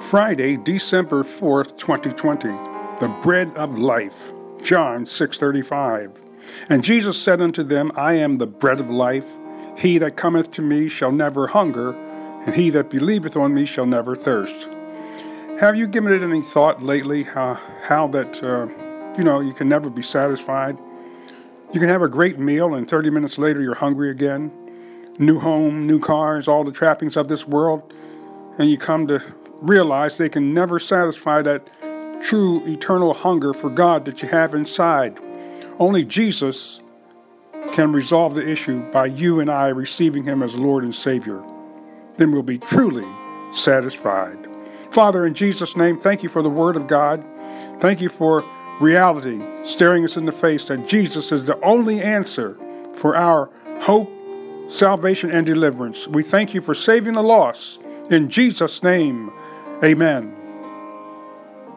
Friday, December 4th, 2020. The bread of life. John 6:35. And Jesus said unto them, I am the bread of life. He that cometh to me shall never hunger, and he that believeth on me shall never thirst. Have you given it any thought lately how, how that, uh, you know, you can never be satisfied? You can have a great meal and 30 minutes later you're hungry again. New home, new cars, all the trappings of this world, and you come to realize they can never satisfy that true eternal hunger for God that you have inside. Only Jesus can resolve the issue by you and I receiving Him as Lord and Savior. Then we'll be truly satisfied. Father, in Jesus' name, thank you for the Word of God. Thank you for reality staring us in the face that Jesus is the only answer for our hope, salvation, and deliverance. We thank you for saving the lost. In Jesus' name, amen.